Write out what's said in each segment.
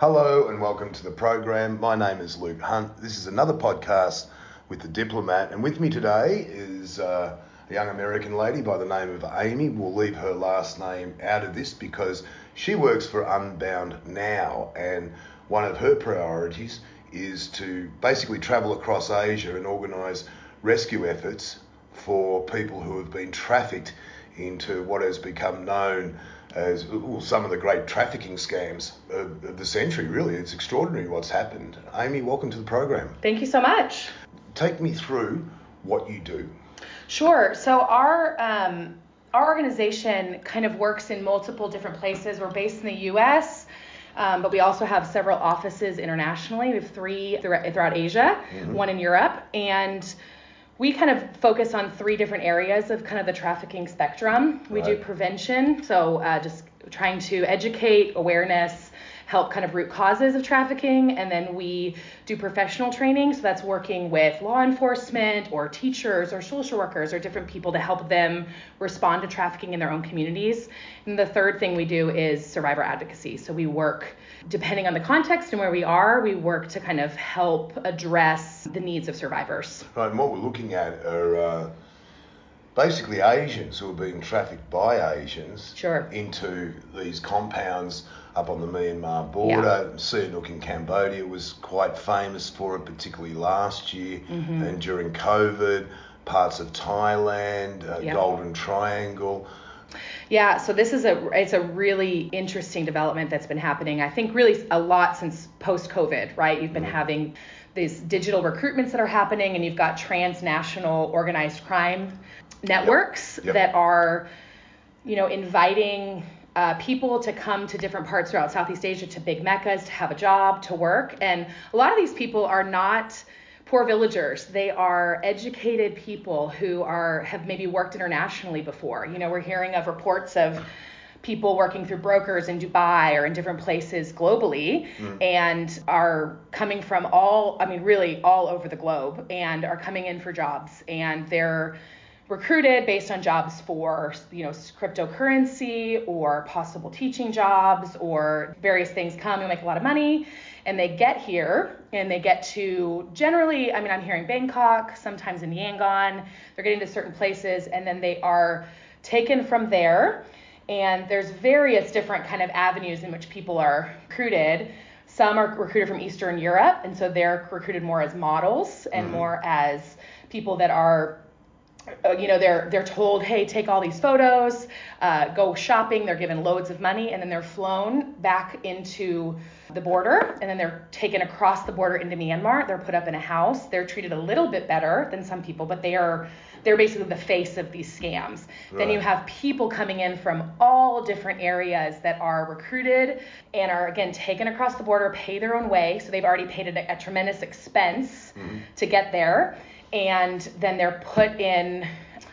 Hello and welcome to the program. My name is Luke Hunt. This is another podcast with the Diplomat, and with me today is uh, a young American lady by the name of Amy. We'll leave her last name out of this because she works for Unbound Now, and one of her priorities is to basically travel across Asia and organise rescue efforts for people who have been trafficked into what has become known as well, some of the great trafficking scams of, of the century, really. It's extraordinary what's happened. Amy, welcome to the program. Thank you so much. Take me through what you do. Sure. So our um, our organization kind of works in multiple different places. We're based in the U.S. Um, but we also have several offices internationally. We have three throughout Asia, mm-hmm. one in Europe, and we kind of focus on three different areas of kind of the trafficking spectrum. We right. do prevention, so uh, just trying to educate, awareness, help kind of root causes of trafficking, and then we do professional training. So that's working with law enforcement or teachers or social workers or different people to help them respond to trafficking in their own communities. And the third thing we do is survivor advocacy. So we work, depending on the context and where we are, we work to kind of help address the needs of survivors. Right, and what we're looking at are. Uh basically Asians who are being trafficked by Asians sure. into these compounds up on the Myanmar border. Yeah. Sihanouk in Cambodia was quite famous for it, particularly last year mm-hmm. and during COVID. Parts of Thailand, uh, Golden Triangle. Yeah, so this is a it's a really interesting development that's been happening. I think really a lot since post COVID, right? You've been mm-hmm. having these digital recruitments that are happening, and you've got transnational organized crime networks yep. Yep. that are, you know, inviting uh, people to come to different parts throughout Southeast Asia to big meccas to have a job, to work. And a lot of these people are not poor villagers. They are educated people who are have maybe worked internationally before. You know, we're hearing of reports of people working through brokers in Dubai or in different places globally mm. and are coming from all I mean really all over the globe and are coming in for jobs and they're recruited based on jobs for you know cryptocurrency or possible teaching jobs or various things come and make a lot of money and they get here and they get to generally i mean i'm hearing bangkok sometimes in yangon they're getting to certain places and then they are taken from there and there's various different kind of avenues in which people are recruited some are recruited from eastern europe and so they're recruited more as models and mm-hmm. more as people that are you know they're they're told hey take all these photos uh, go shopping. They're given loads of money and then they're flown back into the border and then they're taken across the border into myanmar. They're put up in a house. They're treated a little bit better than some people but they are they're basically the face of these scams. Right. then you have people coming in from all different areas that are recruited and are again taken across the border pay their own way. So they've already paid a, a tremendous expense mm-hmm. to get there and then they're put in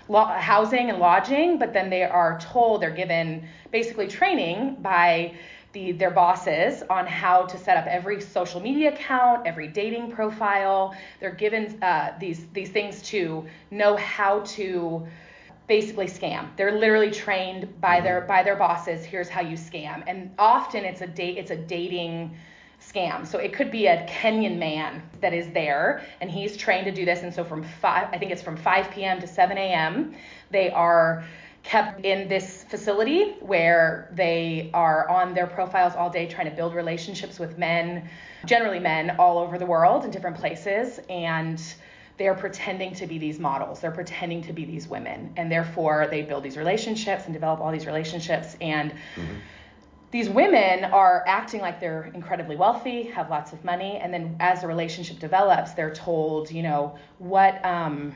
lo- housing and lodging, but then they are told they're given basically training by the, their bosses on how to set up every social media account, every dating profile. They're given uh, these these things to know how to basically scam. They're literally trained by their mm-hmm. by their bosses. Here's how you scam, and often it's a date it's a dating scam. So it could be a Kenyan man that is there and he's trained to do this. And so from 5, I think it's from 5 p.m. to 7 a.m., they are kept in this facility where they are on their profiles all day trying to build relationships with men, generally men all over the world in different places. And they're pretending to be these models. They're pretending to be these women. And therefore, they build these relationships and develop all these relationships. And mm-hmm these women are acting like they're incredibly wealthy, have lots of money, and then as the relationship develops, they're told, you know, what, um,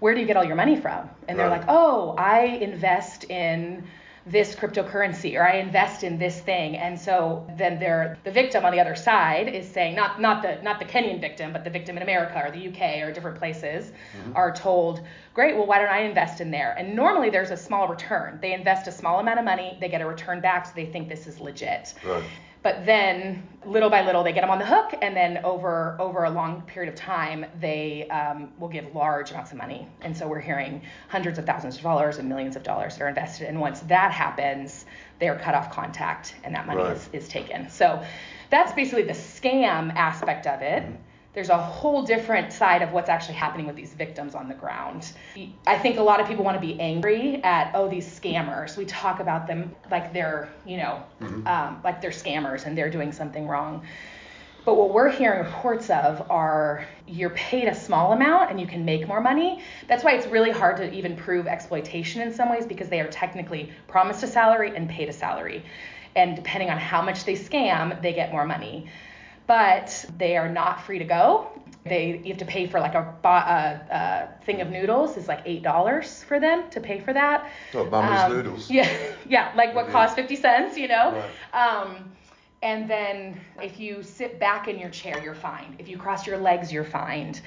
where do you get all your money from? And they're like, oh, I invest in this cryptocurrency or I invest in this thing. And so then they're the victim on the other side is saying not not the not the Kenyan victim, but the victim in America or the UK or different places mm-hmm. are told, great, well why don't I invest in there? And normally there's a small return. They invest a small amount of money, they get a return back, so they think this is legit. Right. But then little by little they get them on the hook, and then over over a long period of time they um, will give large amounts of money. And so we're hearing hundreds of thousands of dollars and millions of dollars that are invested. And once that happens, they are cut off contact, and that money right. is, is taken. So that's basically the scam aspect of it. There's a whole different side of what's actually happening with these victims on the ground. I think a lot of people want to be angry at, oh, these scammers. We talk about them like they're, you know, um, like they're scammers and they're doing something wrong. But what we're hearing reports of are you're paid a small amount and you can make more money. That's why it's really hard to even prove exploitation in some ways because they are technically promised a salary and paid a salary. And depending on how much they scam, they get more money. But they are not free to go. They you have to pay for like a, a, a thing of noodles is like eight dollars for them to pay for that. Mama's um, noodles. Yeah, yeah, like what yeah. costs fifty cents, you know. Right. Um, and then if you sit back in your chair, you're fine. If you cross your legs, you're fined.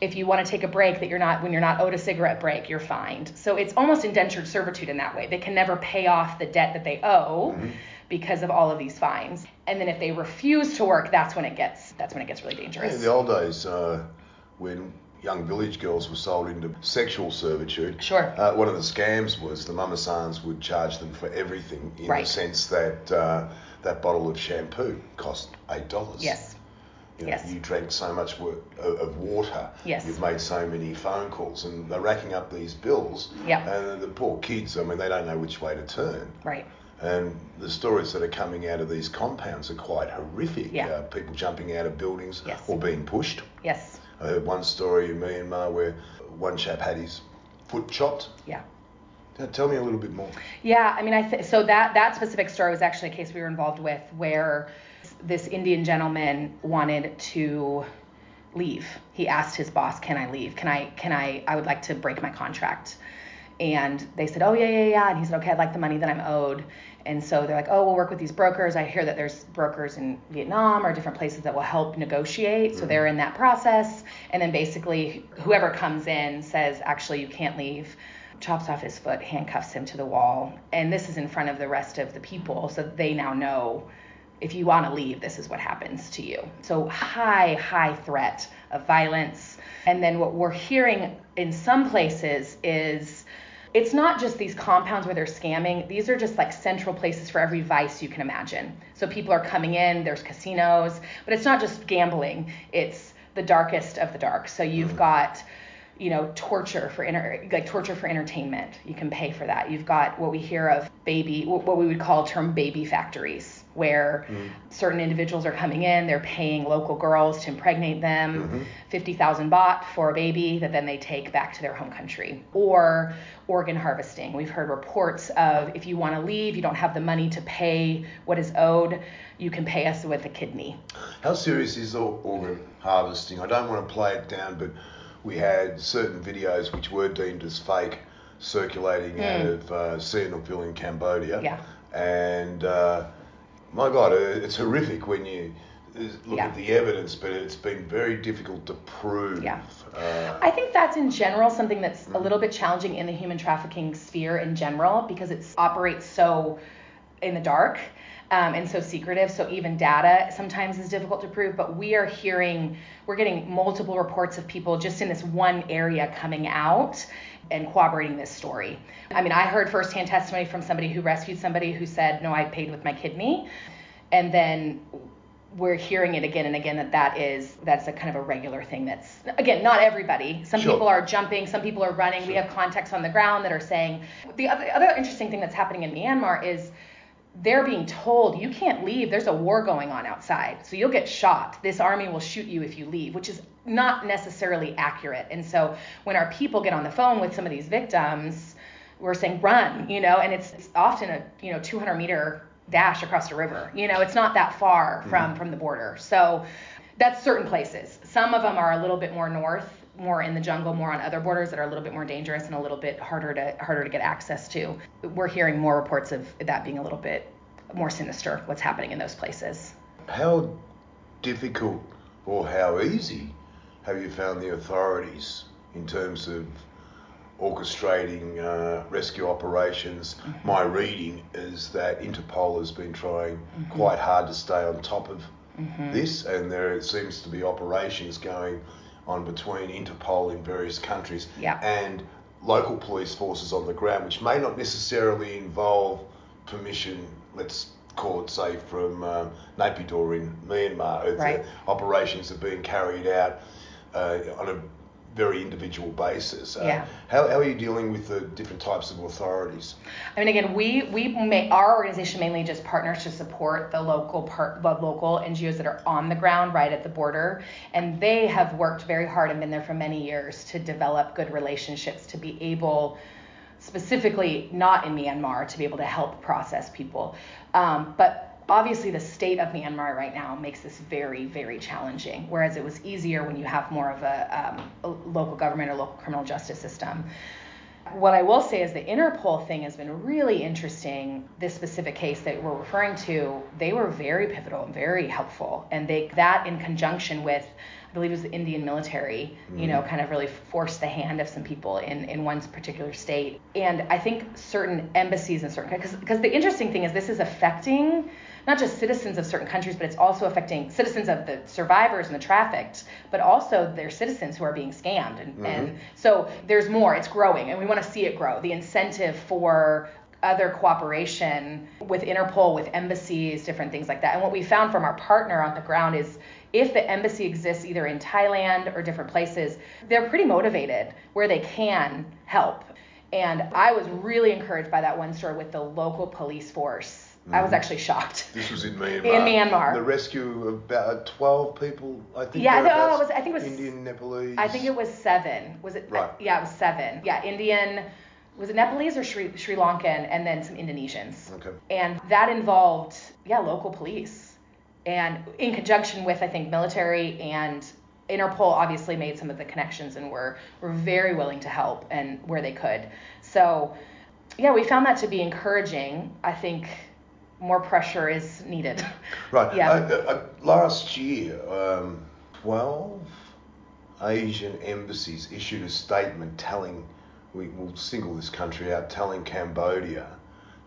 If you want to take a break that you're not when you're not owed a cigarette break, you're fined. So it's almost indentured servitude in that way. They can never pay off the debt that they owe mm-hmm. Because of all of these fines. And then if they refuse to work, that's when it gets that's when it gets really dangerous. in the old days, uh, when young village girls were sold into sexual servitude. Sure. Uh, one of the scams was the mamasans would charge them for everything in right. the sense that uh, that bottle of shampoo cost eight dollars. Yes. You, know, yes. you drank so much of water. Yes. You've made so many phone calls, and they're racking up these bills. Yeah. And the poor kids, I mean, they don't know which way to turn. Right. And the stories that are coming out of these compounds are quite horrific. Yeah. Uh, people jumping out of buildings yes. or being pushed. Yes. I heard one story in Myanmar where one chap had his foot chopped. Yeah. Tell me a little bit more. Yeah, I mean, I th- so that that specific story was actually a case we were involved with where this Indian gentleman wanted to leave. He asked his boss, "Can I leave? Can I? Can I? I would like to break my contract." And they said, "Oh yeah, yeah, yeah." And he said, "Okay, I'd like the money that I'm owed." And so they're like, "Oh, we'll work with these brokers. I hear that there's brokers in Vietnam or different places that will help negotiate." So mm-hmm. they're in that process. And then basically, whoever comes in says, "Actually, you can't leave." chops off his foot, handcuffs him to the wall, and this is in front of the rest of the people, so they now know if you want to leave, this is what happens to you. So high, high threat of violence. And then what we're hearing in some places is it's not just these compounds where they're scamming. These are just like central places for every vice you can imagine. So people are coming in, there's casinos, but it's not just gambling. It's the darkest of the dark. So you've mm-hmm. got you know, torture for inter- like torture for entertainment. You can pay for that. You've got what we hear of baby, what we would call term baby factories, where mm. certain individuals are coming in, they're paying local girls to impregnate them, mm-hmm. 50,000 baht for a baby that then they take back to their home country. Or organ harvesting. We've heard reports of if you want to leave, you don't have the money to pay what is owed, you can pay us with a kidney. How serious is organ harvesting? I don't want to play it down, but we had certain videos which were deemed as fake circulating mm. out of uh, Sihanoukville in Cambodia. Yeah. And uh, my God, it's horrific when you look yeah. at the evidence, but it's been very difficult to prove. Yeah. Uh, I think that's in general something that's mm. a little bit challenging in the human trafficking sphere in general because it operates so in the dark um, and so secretive. So even data sometimes is difficult to prove. But we are hearing, we're getting multiple reports of people just in this one area coming out and corroborating this story. I mean, I heard firsthand testimony from somebody who rescued somebody who said, "No, I paid with my kidney," and then we're hearing it again and again that that is that's a kind of a regular thing that's again not everybody some sure. people are jumping some people are running sure. we have contacts on the ground that are saying the other, other interesting thing that's happening in myanmar is they're being told you can't leave. There's a war going on outside. So you'll get shot this army will shoot you if you leave which is not necessarily accurate. And so when our people get on the phone with some of these victims we're saying run you know and it's, it's often a you know 200 meter dash across the river. You know it's not that far from mm-hmm. from the border. So that's certain places. Some of them are a little bit more north more in the jungle, more on other borders that are a little bit more dangerous and a little bit harder to harder to get access to. We're hearing more reports of that being a little bit more sinister what's happening in those places. How difficult or how easy have you found the authorities in terms of orchestrating uh, rescue operations? Mm-hmm. My reading is that Interpol has been trying mm-hmm. quite hard to stay on top of mm-hmm. this, and there seems to be operations going on between Interpol in various countries yeah. and local police forces on the ground, which may not necessarily involve permission, let's court, say from um, Naypyidaw in Myanmar. Right. operations are being carried out uh, on a very individual basis. Uh, Yeah. How, how are you dealing with the different types of authorities? I mean, again, we we may, our organization mainly just partners to support the local part, the local NGOs that are on the ground right at the border, and they have worked very hard and been there for many years to develop good relationships to be able, specifically not in Myanmar, to be able to help process people. Um, but obviously, the state of Myanmar right now makes this very very challenging. Whereas it was easier when you have more of a, um, a local government or local criminal justice system what I will say is the Interpol thing has been really interesting. This specific case that we're referring to, they were very pivotal and very helpful, and they that in conjunction with, I believe it was the Indian military, you know, kind of really forced the hand of some people in in one particular state. And I think certain embassies and certain because because the interesting thing is this is affecting not just citizens of certain countries, but it's also affecting citizens of the survivors and the trafficked, but also their citizens who are being scammed. And, mm-hmm. and so there's more, it's growing, and we want to see it grow. The incentive for other cooperation with Interpol, with embassies, different things like that. And what we found from our partner on the ground is if the embassy exists either in Thailand or different places, they're pretty motivated where they can help. And I was really encouraged by that one story with the local police force. I was mm-hmm. actually shocked. This was in Myanmar. In Myanmar. The rescue of about 12 people, I think. Yeah, I think- oh, it was- I think it was- Indian, Nepalese. I think it was seven. Was it? Right. Yeah, it was seven. Yeah, Indian. Was it Nepalese or Sri, Sri Lankan, and then some Indonesians. Okay. And that involved, yeah, local police, and in conjunction with I think military and Interpol. Obviously, made some of the connections and were were very willing to help and where they could. So, yeah, we found that to be encouraging. I think more pressure is needed. Right. Yeah. Uh, uh, last year, um, 12 Asian embassies issued a statement telling, we will single this country out, telling Cambodia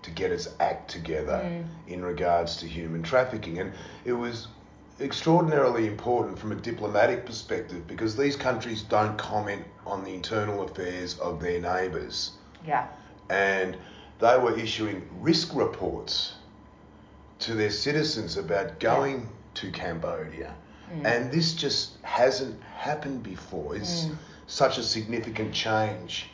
to get its act together Mm. in regards to human trafficking. And it was extraordinarily important from a diplomatic perspective because these countries don't comment on the internal affairs of their neighbours yeah. and they were issuing risk reports to their citizens about going to Cambodia. And this just hasn't happened before. It's such a significant change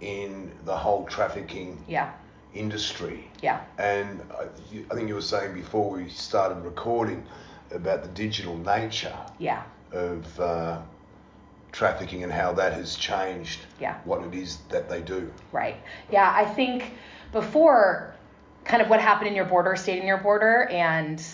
in the whole trafficking Yeah. industry. Yeah. And I, you- I think you were saying before we started recording about the digital nature Yeah. of uh, trafficking and how that has changed Yeah. what it is that they do. Right. Yeah, I think before kind of what happened in your border stayed in your border and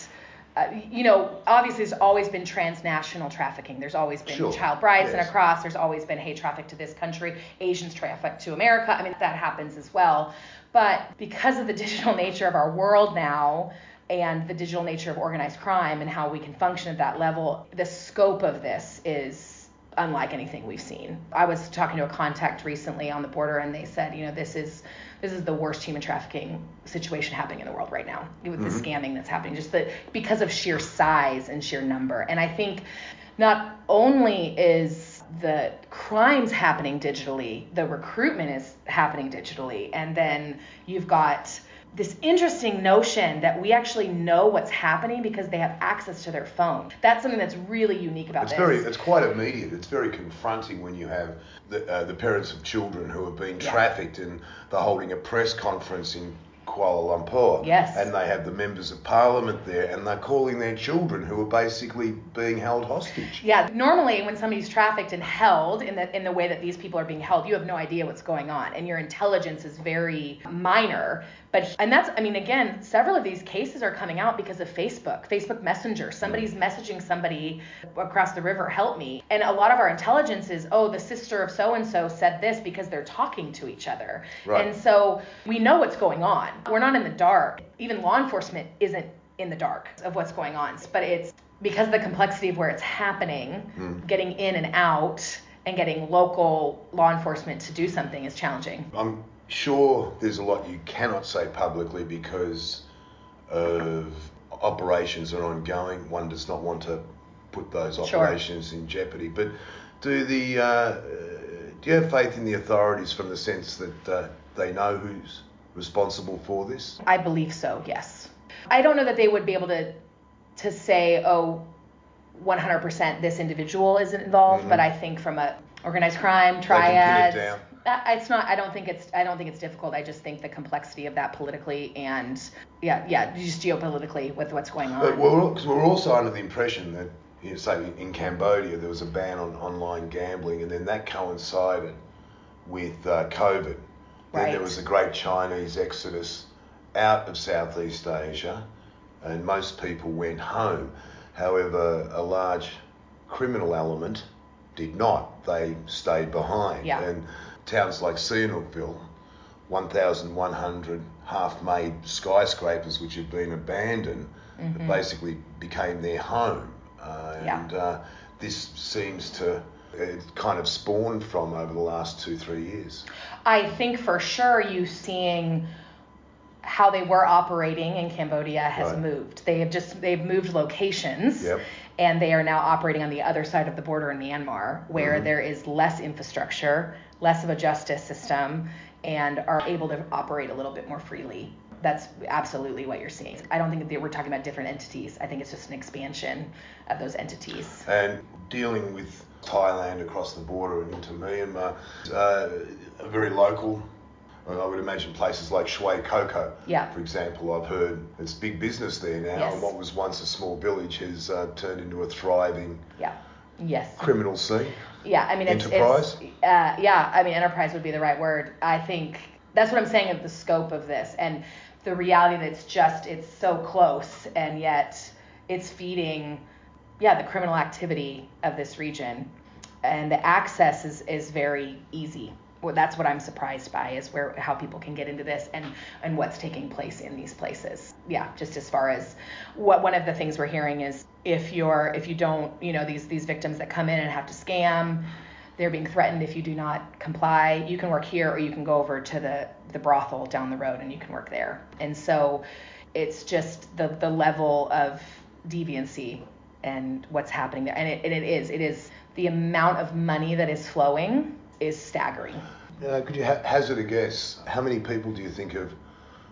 uh, you know, obviously there's always been transnational trafficking. There's always been Sure. child brides and across. There's always been hate traffic to this country, Asians traffic to America. I mean, that happens as well. But because of the digital nature of our world now and the digital nature of organized crime and how we can function at that level, the scope of this is unlike anything we've seen. I was talking to a contact recently on the border and they said, you know, this is this is the worst human trafficking situation happening in the world right now with the mm-hmm. scamming that's happening just the because of sheer size and sheer number. And I think not only is the crimes happening digitally, the recruitment is happening digitally, and then you've got this interesting notion that we actually know what's happening because they have access to their phone. That's something that's really unique about It's this. very, it's quite immediate. It's very confronting when you have the, uh, the parents of children who have been Yeah. trafficked and they're holding a press conference in Kuala Lumpur. Yes. And they have the members of parliament there and they're calling their children who are basically being held hostage. Yeah, normally when somebody's trafficked and held in the in the way that these people are being held, you have no idea what's going on, and your intelligence is very minor. But and that's I mean again, several of these cases are coming out because of Facebook, Facebook Messenger. Somebody's mm. messaging somebody across the river, help me. And a lot of our intelligence is, oh, the sister of so and so said this because they're talking to each other. Right. And so we know what's going on. We're not in the dark. Even law enforcement isn't in the dark of what's going on. But it's because of the complexity of where it's happening, mm. getting in and out and getting local law enforcement to do something is challenging. I'm sure there's a lot you cannot say publicly because of operations that are ongoing. One does not want to put those Sure. operations in jeopardy. But do the uh, do you have faith in the authorities from the sense that uh, they know who's responsible for this? I believe so, yes. I don't know that they would be able to to say, oh, 100% this individual isn't involved, Mm-hmm. but I think from a organized crime can pin it triad. It's not. I don't think it's. I don't think it's difficult. I just think the complexity of that politically and yeah, yeah, just geopolitically with what's going But on. we're, because we're also under the impression that, you know, say in Cambodia, there was a ban on online gambling, and then that coincided with uh, COVID. Then there was a great Chinese exodus out of Southeast Asia, and most people went home. However, a large criminal element did not. They stayed behind. Yeah. And towns like Sihanoukville, 1,100 half-made skyscrapers which have been abandoned, basically became their home. Uh, Yeah. And uh, this seems to it kind of spawned from over the last two, three years. I think for sure you seeing how they were operating in Cambodia has Right. moved. They have just they've moved locations. Yep. And they are now operating on the other side of the border in Myanmar, where Mm-hmm. there is less infrastructure, less of a justice system, and are able to operate a little bit more freely. That's absolutely what you're seeing. I don't think that we're talking about different entities. I think it's just an expansion of those entities. And dealing with Thailand across the border and into Myanmar, uh, a very local. I would imagine places like Shwe Kokko, Yeah. for example. I've heard it's big business there now, Yes. and what was once a small village has uh, turned into a thriving Yeah. Yes. criminal scene. Yeah, I mean, it's, Enterprise? It's, uh, yeah, I mean, enterprise would be the right word. I think that's what I'm saying of the scope of this and the reality that it's just it's so close and yet it's feeding, yeah, the criminal activity of this region, and the access is is very easy. Well, that's what I'm surprised by is where how people can get into this and and what's taking place in these places. Yeah, just as far as what one of the things we're hearing is if you're if you don't you know these these victims that come in and have to scam they're being threatened if you do not comply. You can work here or you can go over to the the brothel down the road and you can work there. And so it's just the the level of deviancy and what's happening there. And it, it is it is the amount of money that is flowing is staggering Uh, could you ha- hazard a guess? How many people do you think have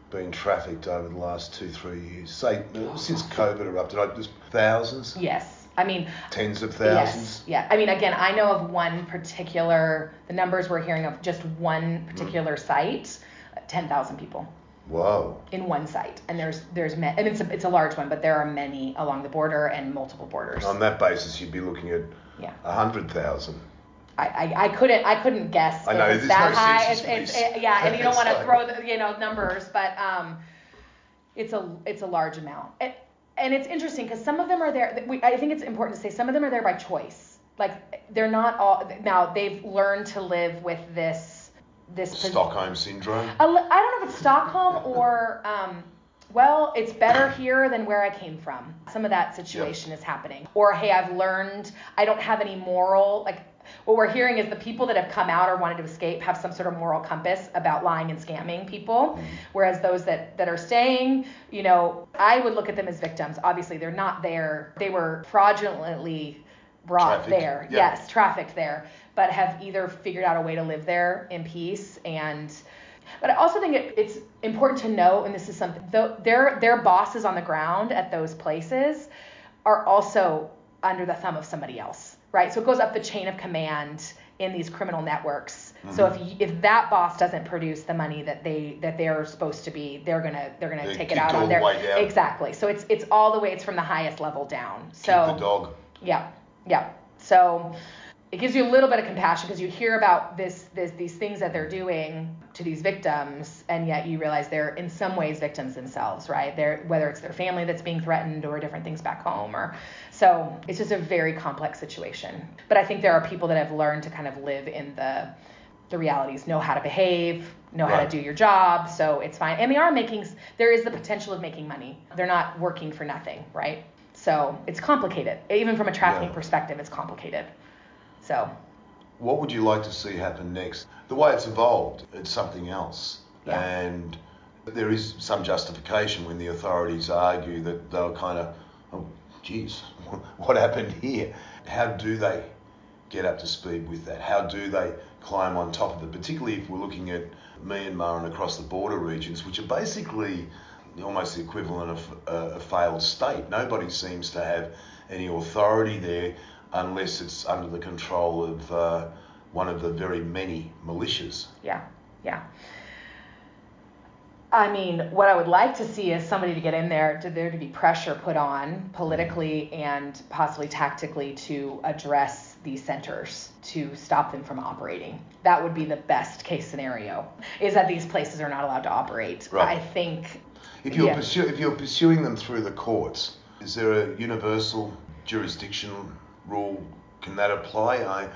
been trafficked over the last two, three years? Say, uh, since COVID erupted, I just thousands, yes i mean tens of Yes. thousands. Yeah. I mean, again, I know of one particular, the numbers we're hearing of just one particular site, 10,000 people Whoa. in one site. And there's, there's, and it's a, it's a large one, but there are many along the border and multiple borders. On that basis, you'd be looking at yeah. a hundred thousand. I, I, I couldn't, I couldn't guess. I know, it's that no high. It's, it's, it- yeah. And you don't want to throw the, you know, numbers, but, um, it's a, it's a large amount. And, and it's interesting because some of them are there. We, I think it's important to say some of them are there by choice. Like they're not all now. They've learned to live with this this Stockholm syndrome. a I don't know if it's Stockholm or um, well, it's better here than where I came from. Some of that situation is happening. Or hey, I've learned I don't have any moral like. What we're hearing is the people that have come out or wanted to escape have some sort of moral compass about lying and scamming people, mm-hmm. whereas those that that are staying, you know, I would look at them as victims. Obviously, they're not there. They were fraudulently brought Trafficked. there. Yeah. Yes, trafficked there, but have either figured out a way to live there in peace and. But I also think it, it's important to know, and this is something, though their their bosses on the ground at those places are also under the thumb of somebody else, right? So it goes up the chain of command in these criminal networks. So mm-hmm. if if that boss doesn't produce the money that they that they're supposed to be, they're gonna they're gonna They're take it out on the their exactly. So it's it's all the way it's from the highest level down. So Keep the dog. yeah, yeah. So it gives you a little bit of compassion because you hear about this, this, these things that they're doing to these victims, and yet you realize they're in some ways victims themselves, right? They're whether it's their family that's being threatened or different things back home, or so it's just a very complex situation. But I think there are people that have learned to kind of live in the the realities, know how to behave, know how to do your job, so it's fine. And they are making, there is the potential of making money. They're not working for nothing, right? So it's complicated. Even from a trafficking Yeah. perspective, it's complicated. So What would you like to see happen next? The way it's evolved, it's something else. Yeah. And there is some justification when the authorities argue that they'll kind of, oh, geez, what happened here? How do they get up to speed with that? How do they climb on top of it? Particularly if we're looking at Myanmar and across the border regions, which are basically almost the equivalent of a, a failed state. Nobody seems to have any authority there unless it's under the control of uh, one of the very many militias. Yeah, yeah. I mean, what I would like to see is somebody to get in there, to there to be pressure put on politically and possibly tactically to address these centers to stop them from operating. That would be the best case scenario. Is that these places are not allowed to operate. Right. I think. If you're yeah. pursu- if you're pursuing them through the courts, is there a universal jurisdiction rule? Can that apply? I,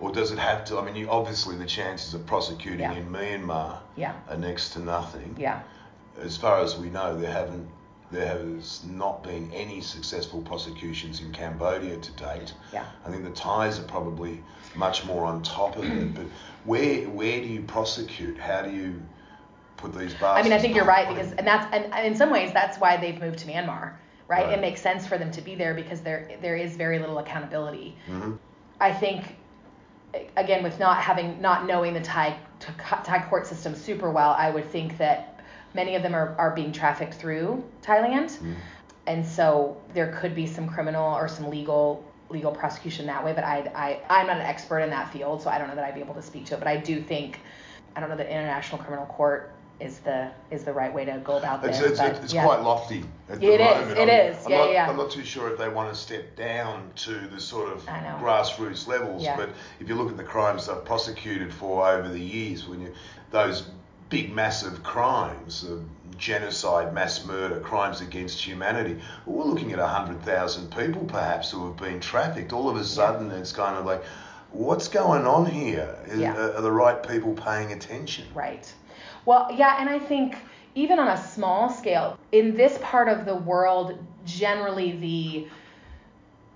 or does it have to? I mean, you, obviously the chances of prosecuting Yeah. in Myanmar Yeah. are next to nothing. Yeah. As far as we know, there haven't there has not been any successful prosecutions in Cambodia to date. Yeah. I think the Thais are probably much more on top of it. But where where do you prosecute? How do you put these bars? I mean, I think you're right because, and that's, and in some ways, that's why they've moved to Myanmar, right? Right. It makes sense for them to be there because there there is very little accountability. hmm I think, again, with not having, not knowing the Thai Thai court system super well, I would think that many of them are, are being trafficked through Thailand, and so there could be some criminal or some legal legal prosecution that way. But I, I I'm not an expert in that field, so I don't know that I'd be able to speak to it. But I do think, I don't know that International Criminal Court is the is the right way to go about this. it's, but, it's yeah. quite lofty at the It is, moment. it I'm, is. I'm Yeah, not, yeah. I'm not too sure if they want to step down to the sort of grassroots levels, Yeah. but if you look at the crimes they've prosecuted for over the years, when you those big massive crimes, uh, genocide, mass murder, crimes against humanity, we're looking at 100,000 people perhaps who have been trafficked. All of a sudden, it's kind of like, what's going on here? Is, Yeah. are, are the right people paying attention? Right. Well, yeah, and I think even on a small scale, in this part of the world, generally the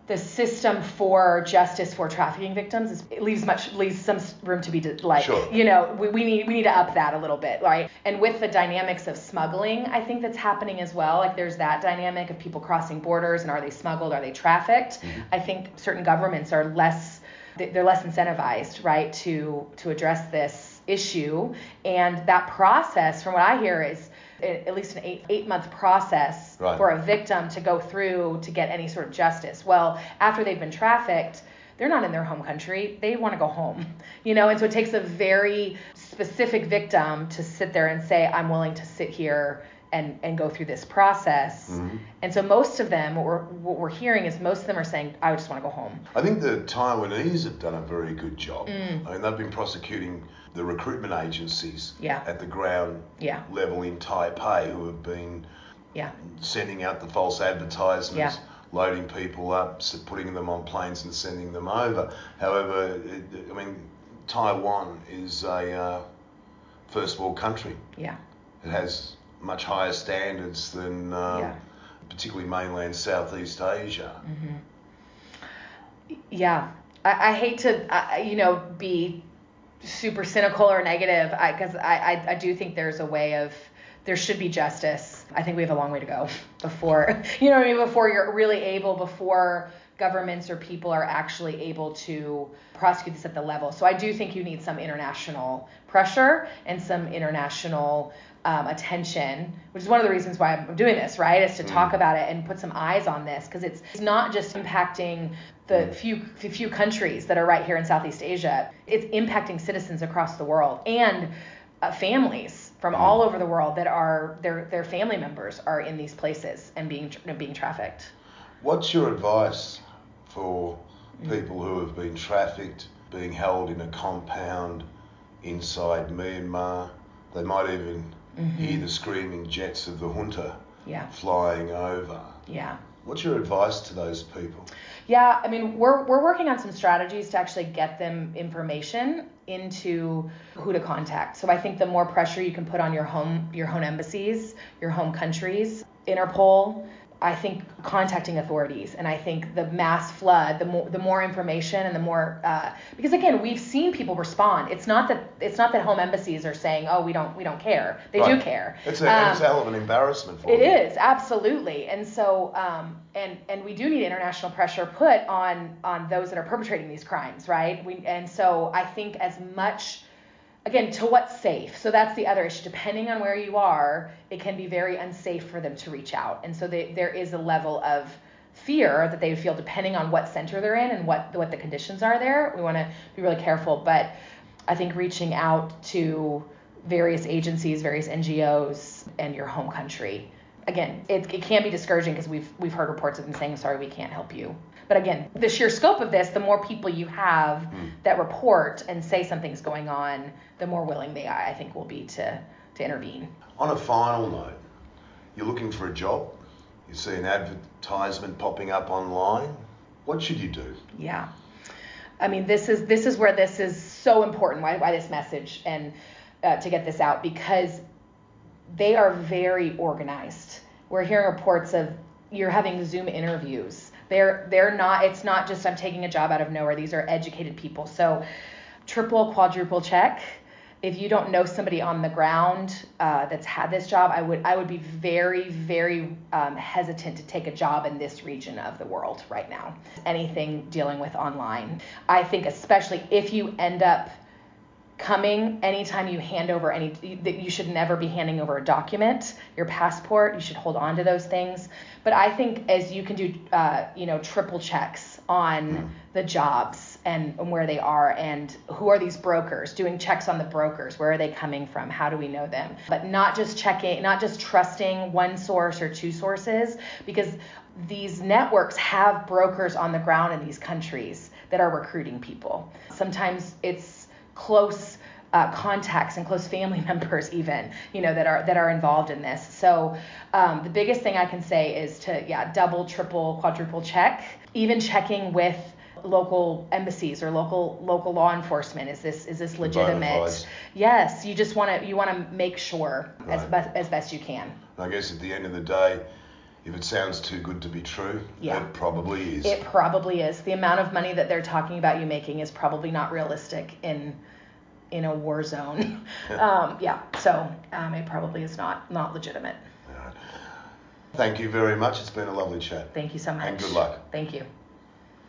the system for justice for trafficking victims is, it leaves much leaves some room to be de- like Sure. you know we, we need we need to up that a little bit right? And with the dynamics of smuggling i think that's happening as well. Like there's that dynamic of people crossing borders and are they smuggled are they trafficked? Mm-hmm. I think certain governments are less they're less incentivized right to to address this issue and that process from what i hear is at least an eight eight month process Right. for a victim to go through to get any sort of justice well after they've been trafficked they're not in their home country they want to go home you know and so it takes a very specific victim to sit there and say i'm willing to sit here and and go through this process Mhm. and so most of them what we're what we're hearing is most of them are saying i just want to go home I think the Taiwanese have done a very good job. Mm. I mean, they've been prosecuting the recruitment agencies Yeah. at the ground Yeah. level in Taipei who have been yeah sending out the false advertisements, loading people up, putting them on planes and sending them over. However, it, I mean, Taiwan is a uh, first world country. yeah It has much higher standards than um, particularly mainland Southeast Asia. yeah i, I hate to I- you know be super cynical or negative because I, I, I do think there's a way of there should be justice. I think we have a long way to go before you know what i mean before you're really able before governments or people are actually able to prosecute this at the level. So i do think you need some international pressure and some international um, attention which is one of the reasons why i'm doing this right is to talk about it and put some eyes on this because it's, it's not just impacting the few the few countries that are right here in Southeast Asia, it's impacting citizens across the world and uh, families from all over the world that are their their family members are in these places and being tr- being trafficked. What's your advice for people who have been trafficked, being held in a compound inside Myanmar? They might even Mm-hmm. hear the screaming jets of the junta Yeah, flying over. yeah. What's your advice to those people? Yeah, I mean, we're, we're working on some strategies to actually get them information into who to contact. So I think the more pressure you can put on your home your home embassies, your home countries, Interpol, I think contacting authorities, and I think the mass flood, the more the more information and the more uh, because again we've seen people respond. It's not that it's not that home embassies are saying oh we don't we don't care. They do care. It's a, Um, it's a hell of an embarrassment for it them. is absolutely, and so um, and and we do need international pressure put on on those that are perpetrating these crimes, right? We and so I think as much again, to what's safe. So that's the other issue. Depending on where you are, it can be very unsafe for them to reach out. And so they, there is a level of fear that they feel depending on what center they're in and what what the conditions are there. We want to be really careful, but I think reaching out to various agencies, various NGOs, and your home country. Again, it, it can be discouraging because we've we've heard reports of them saying, "Sorry, we can't help you." But again, the sheer scope of this, the more people you have mm. that report and say something's going on, the more willing they, I think, will be to to intervene. On a final note, you're looking for a job. You see an advertisement popping up online. What should you do? Yeah. I mean, this is this is where this is so important. Why, why this message and uh, to get this out because they are very organized. We're hearing reports of you're having Zoom interviews. They're they're not. It's not just I'm taking a job out of nowhere. These are educated people. So triple, quadruple check. If you don't know somebody on the ground uh, that's had this job, I would I would be very very um, hesitant to take a job in this region of the world right now. Anything dealing with online, I think especially if you end up coming anytime you hand over any that you should never be handing over a document your passport you should hold on to those things. But i think as you can do uh, you know triple checks on mm. the jobs and, and where they are and who are these brokers doing checks on the brokers where are they coming from how do we know them? But not just checking not just trusting one source or two sources because these networks have brokers on the ground in these countries that are recruiting people. Sometimes it's close uh, contacts and close family members even you know that are that are involved in this. So um, the biggest thing i can say is to yeah double triple quadruple check. Even checking with local embassies or local local law enforcement is this is this legitimate? yes you just want to you want to make sure right. as best as best you can. I guess at the end of the day if it sounds too good to be true, yeah. it probably is. It probably is. The amount of money that they're talking about you making is probably not realistic in in a war zone. um, yeah, so um, it probably is not not legitimate. Thank you very much. It's been a lovely chat. Thank you so much. And good luck. Thank you.